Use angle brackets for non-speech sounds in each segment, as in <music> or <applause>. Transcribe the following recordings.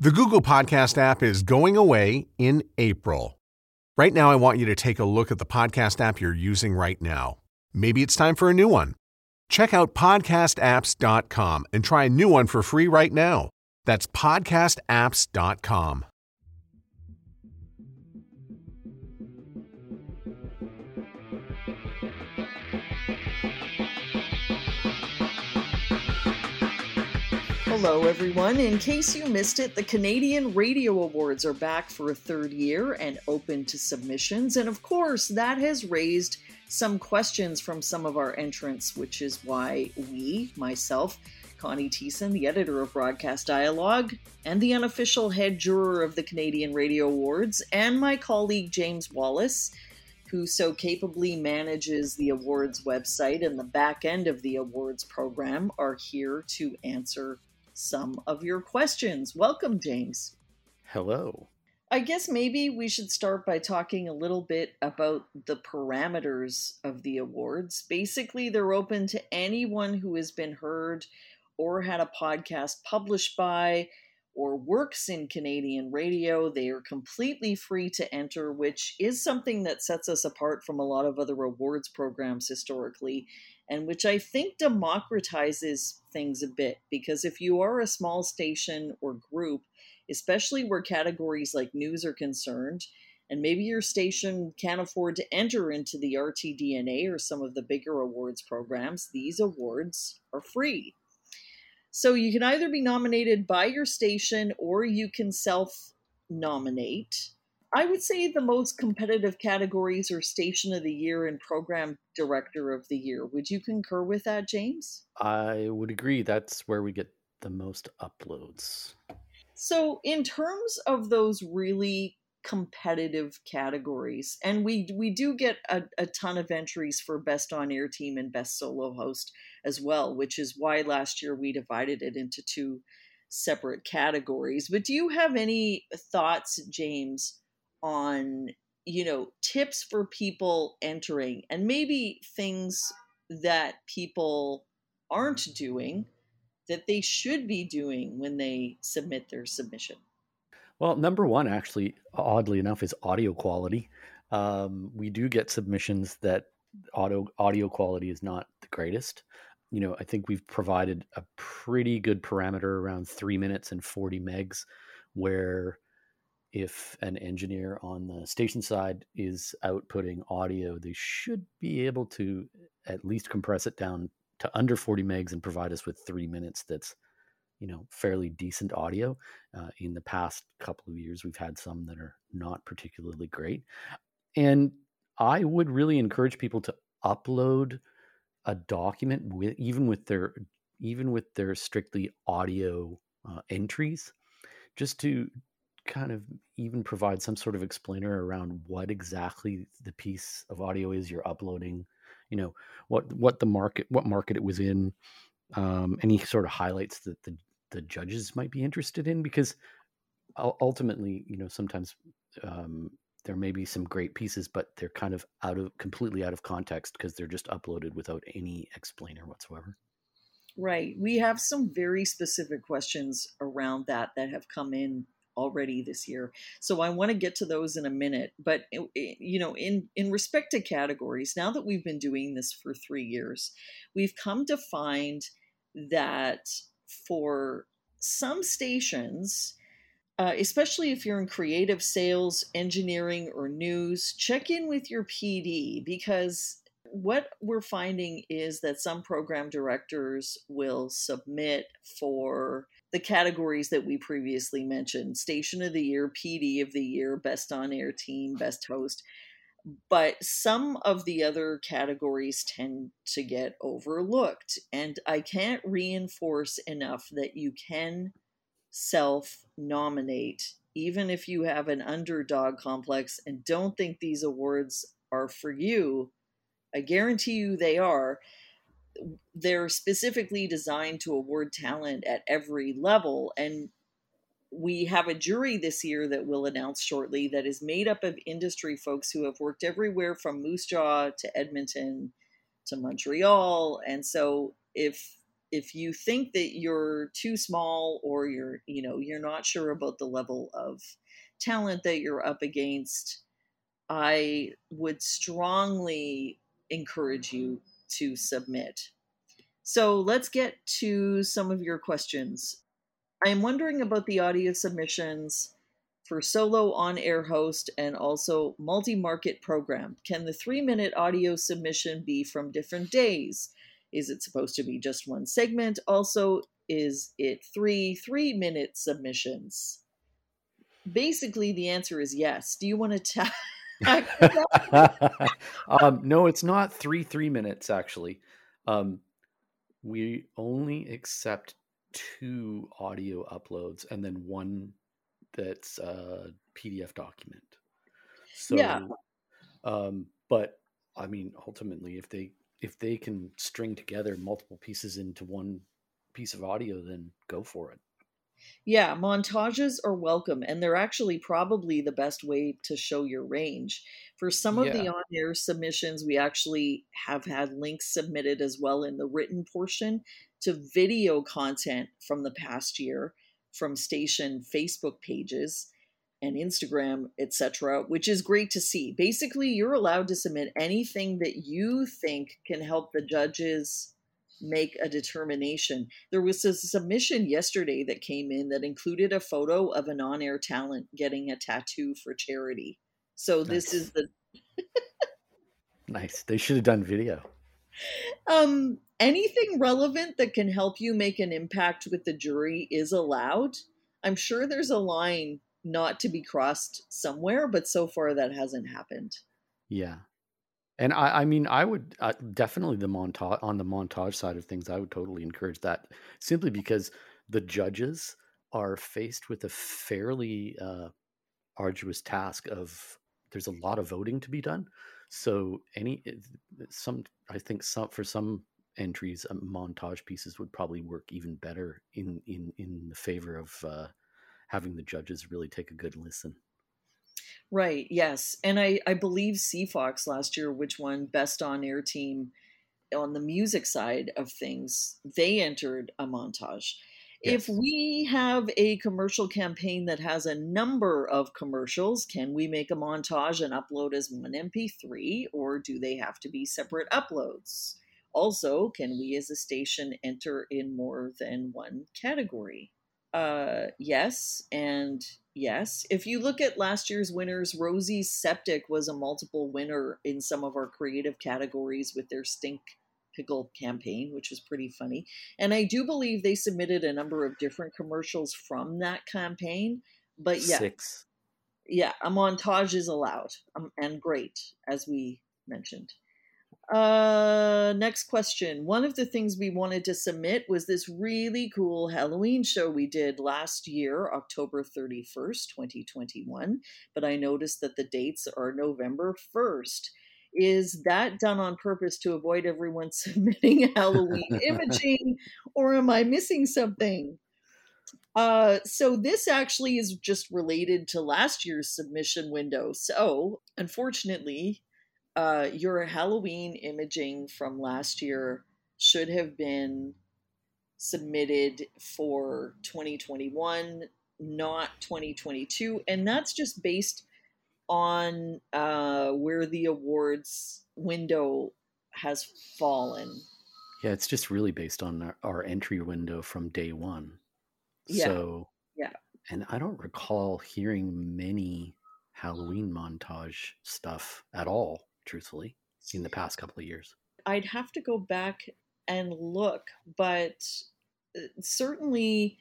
The Google Podcast app is going away in April. Right now, I want you to take a look at the podcast app you're using right now. Maybe it's time for a new one. Check out podcastapps.com and try a new one for free right now. That's podcastapps.com. Hello, everyone. In case you missed it, the Canadian Radio Awards are back for a third year and open to submissions. And of course, that has raised some questions from some of our entrants, which is why we, myself, Connie Thiessen, the editor of Broadcast Dialogue, and the unofficial head juror of the Canadian Radio Awards, and my colleague James Wallace, who so capably manages the awards website and the back end of the awards program, are here to answer some of your questions. Welcome, James. Hello. I guess maybe we should start by talking a little bit about the parameters of the awards. Basically, they're open to anyone who has been heard or had a podcast published by or works in Canadian radio. They are completely free to enter, which is something that sets us apart from a lot of other awards programs historically and which I think democratizes things a bit because if you are a small station or group, especially where categories like news are concerned, and maybe your station can't afford to enter into the RTDNA or some of the bigger awards programs, these awards are free. So you can either be nominated by your station or you can self nominate. I would say the most competitive categories are Station of the Year and Program Director of the Year. Would you concur with that, James? I would agree. That's where we get the most uploads. So, in terms of those really competitive categories, and we we do get a, a ton of entries for Best On Air Team and Best Solo Host as well, which is why last year we divided it into two separate categories. But do you have any thoughts, James? On you know tips for people entering and maybe things that people aren't doing that they should be doing when they submit their submission? Well number one actually oddly enough is audio quality. Um, we do get submissions that audio audio quality is not the greatest. You know i think we've provided a pretty good parameter around three minutes and 40 megs where if an engineer on the station side is outputting audio, they should be able to at least compress it down to under 40 megs and provide us with three minutes that's you know fairly decent audio. Uh, in the past couple of years we've had some that are not particularly great. And i would really encourage people to upload a document with even with their even with their strictly audio uh, entries just to kind of even provide some sort of explainer around what exactly the piece of audio is you're uploading you know what what the market what market it was in um, any sort of highlights that the the judges might be interested in because ultimately you know sometimes um, there may be some great pieces but they're kind of out of completely out of context because they're just uploaded without any explainer whatsoever. Right. We have some very specific questions around that that have come in already this year. So I want to get to those in a minute. But you know, in in respect to categories, now that we've been doing this for three years, we've come to find that for some stations. Uh, especially if you're in creative sales, engineering, or news, check in with your PD because what we're finding is that some program directors will submit for the categories that we previously mentioned station of the year pd of the year best on air team best host. But some of the other categories tend to get overlooked and i can't reinforce enough that you can self nominate even if you have an underdog complex and don't think these awards are for you. I guarantee you they are they're specifically designed to award talent at every level and we have a jury this year that we'll announce shortly that is made up of industry folks who have worked everywhere from Moose Jaw to Edmonton to Montreal. And so if if you think that you're too small or you're you know you're not sure about the level of talent that you're up against i would strongly encourage you to submit so let's get to some of your questions i'm wondering about the audio submissions for solo on air host and also multi market program. Can the three minute audio submission be from different days? Is it supposed to be just one segment? Also, is it three three minute submissions? Basically, the answer is yes. Do you want to <laughs> tell? <laughs> um, no, it's not three three minutes actually. Um, we only accept two audio uploads and then one that's a PDF document. So, yeah. Um, but I mean, ultimately, if they if they can string together multiple pieces into one piece of audio, then go for it. Yeah, montages are welcome, and they're actually probably the best way to show your range. For some of yeah. the on air submissions, we actually have had links submitted as well in the written portion to video content from the past year from station Facebook pages and Instagram, etc., which is great to see. Basically, you're allowed to submit anything that you think can help the judges make a determination. There was a submission yesterday that came in that included a photo of an on air talent getting a tattoo for charity. So nice. this is the. nice. They should have done video. Um, anything relevant that can help you make an impact with the jury is allowed. I'm sure there's a line not to be crossed somewhere, but so far that hasn't happened. Yeah. And I, I mean, I would uh, definitely the montage on the montage side of things. I would totally encourage that, simply because the judges are faced with a fairly uh, arduous task of there's a lot of voting to be done. So any some I think some for some entries, um, montage pieces would probably work even better in in in the favor of uh, having the judges really take a good listen. Right. Yes, and I I believe CFOX last year, which won Best On Air Team on the music side of things, they entered a montage. Yes. If we have a commercial campaign that has a number of commercials, can we make a montage and upload as one MP3, or do they have to be separate uploads? Also, can we as a station enter in more than one category? Uh, yes, and yes. If you look at last year's winners, Rosie Septic was a multiple winner in some of our creative categories with their stink pickle campaign, which was pretty funny. And I do believe they submitted a number of different commercials from that campaign. But yeah, six. Yeah, a montage is allowed um, and great, as we mentioned. Uh, next question. One of the things we wanted to submit was this really cool Halloween show we did last year, October 31st, 2021. But I noticed that the dates are November 1st. Is that done on purpose to avoid everyone <laughs> submitting Halloween imaging, or am I missing something? Uh, so this actually is just related to last year's submission window. So unfortunately, uh, your Halloween imaging from last year should have been submitted for 2021, not 2022, and that's just based on uh, where the awards window has fallen. Yeah, it's just really based on our, our entry window from day one. Yeah. So, yeah. And I don't recall hearing many Halloween montage stuff at all, truthfully, in the past couple of years. I'd have to go back and look, but uh, certainly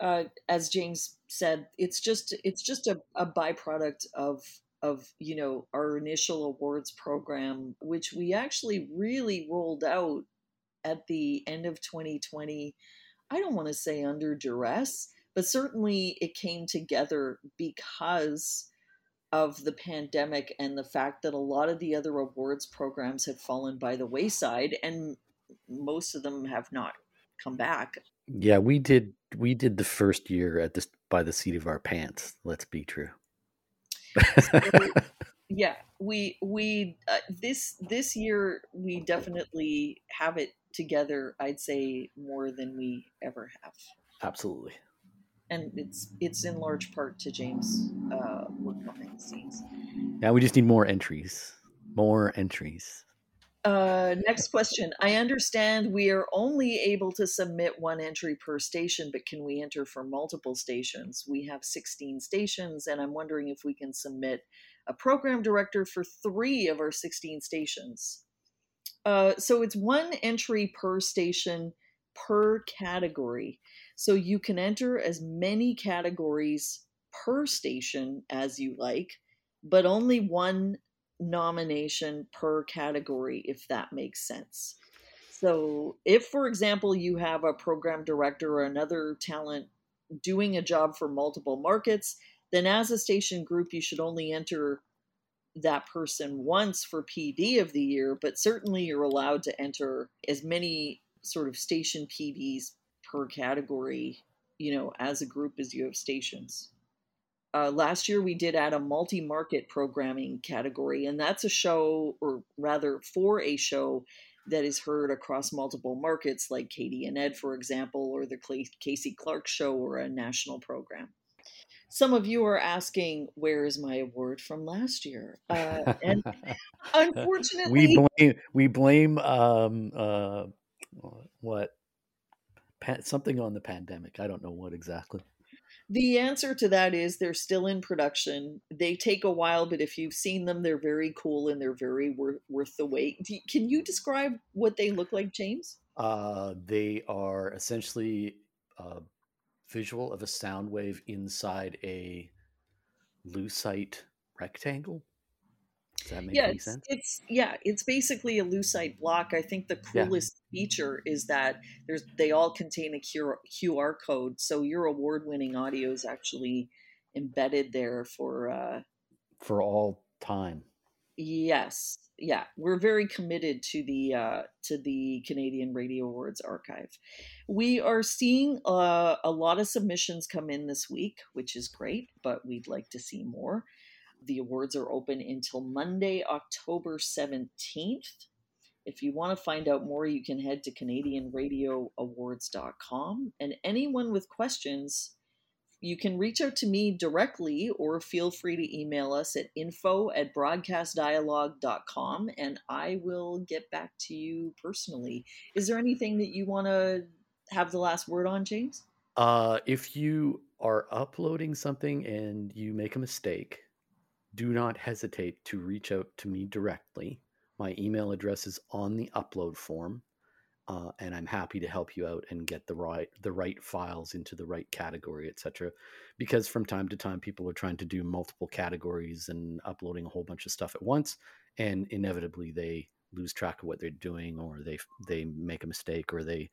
uh, as James said, it's just it's just a, a byproduct of of you know our initial awards program, which we actually really rolled out at the end of 2020. I don't want to say under duress, but certainly it came together because of the pandemic and the fact that a lot of the other awards programs had fallen by the wayside and most of them have not come back. Yeah, we did we did the first year at this by the seat of our pants. Let's be true. so, <laughs> yeah, we we uh, this this year we definitely have it together, I'd say more than we ever have. Absolutely. And it's it's in large part to James' uh, work behind the scenes. Now we just need more entries. More entries. Uh, next question. I understand we are only able to submit one entry per station, but can we enter for multiple stations? We have 16 stations, and I'm wondering if we can submit a program director for three of our 16 stations. Uh, so it's one entry per station per category. So you can enter as many categories per station as you like, but only one nomination per category, if that makes sense. So, if, for example, you have a program director or another talent doing a job for multiple markets, then as a station group, you should only enter that person once for PD of the year, but certainly you're allowed to enter as many sort of station PDs per category, you know, as a group as you have stations. Uh, last year we did add a multi-market programming category, and that's a show, or rather, for a show that is heard across multiple markets, like Katie and Ed, for example, or the Casey Clark Show, or a national program. Some of you are asking, "Where is my award from last year?" Uh, and <laughs> unfortunately, we blame we blame um, uh, what something on the pandemic. I don't know what exactly. The answer to that is they're still in production. They take a while, but if you've seen them, they're very cool and they're very worth, worth the wait. Can you describe what they look like, James? Uh, they are essentially a visual of a sound wave inside a lucite rectangle. Does that make yeah, any it's, sense? It's yeah, it's basically a lucite block. I think the coolest yeah. feature is that there's they all contain a QR code, so your award-winning audio is actually embedded there for uh, for all time. Yes, yeah, we're very committed to the uh, to the Canadian Radio Awards archive. We are seeing uh, a lot of submissions come in this week, which is great, but we'd like to see more. The awards are open until Monday, October 17th. If you want to find out more, you can head to CanadianRadioAwards.com. And anyone with questions, you can reach out to me directly or feel free to email us at info at broadcastdialogue.com and I will get back to you personally. Is there anything that you want to have the last word on, James? Uh, if you are uploading something and you make a mistake, do not hesitate to reach out to me directly. My email address is on the upload form, uh, and I'm happy to help you out and get the right the right files into the right category, etc. Because from time to time, people are trying to do multiple categories and uploading a whole bunch of stuff at once, and inevitably they lose track of what they're doing, or they they make a mistake, or they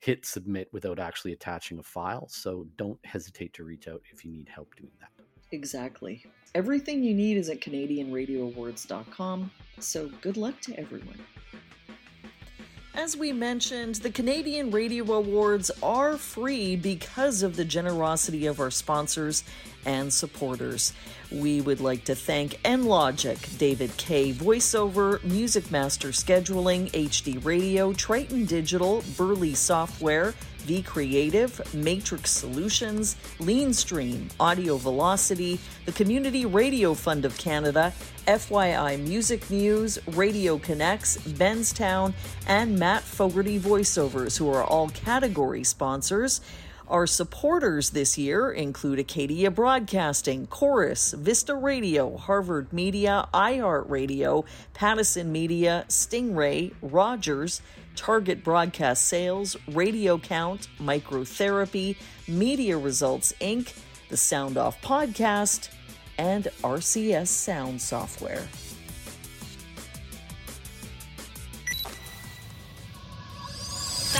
hit submit without actually attaching a file. So don't hesitate to reach out if you need help doing that. Exactly. Everything you need is at CanadianRadioAwards.com, so good luck to everyone. As we mentioned, the Canadian Radio Awards are free because of the generosity of our sponsors and supporters. We would like to thank Enlogic, David K. Voiceover, Music Master Scheduling, HD Radio, Triton Digital, Burli Software, V Creative, Matrix Solutions, Leanstream, Audio Velocity, the Community Radio Fund of Canada, FYI Music News, Radio Connects, Benztown, and Matt Fogarty Voiceovers, who are all category sponsors. Our supporters this year include Acadia Broadcasting, Corus, Vista Radio, Harvard Media, iHeartRadio, Pattison Media, Stingray, Rogers, Target Broadcast Sales, Radio Count, Microtherapy, Media Results Inc., the Sound Off Podcast, and RCS Sound Software.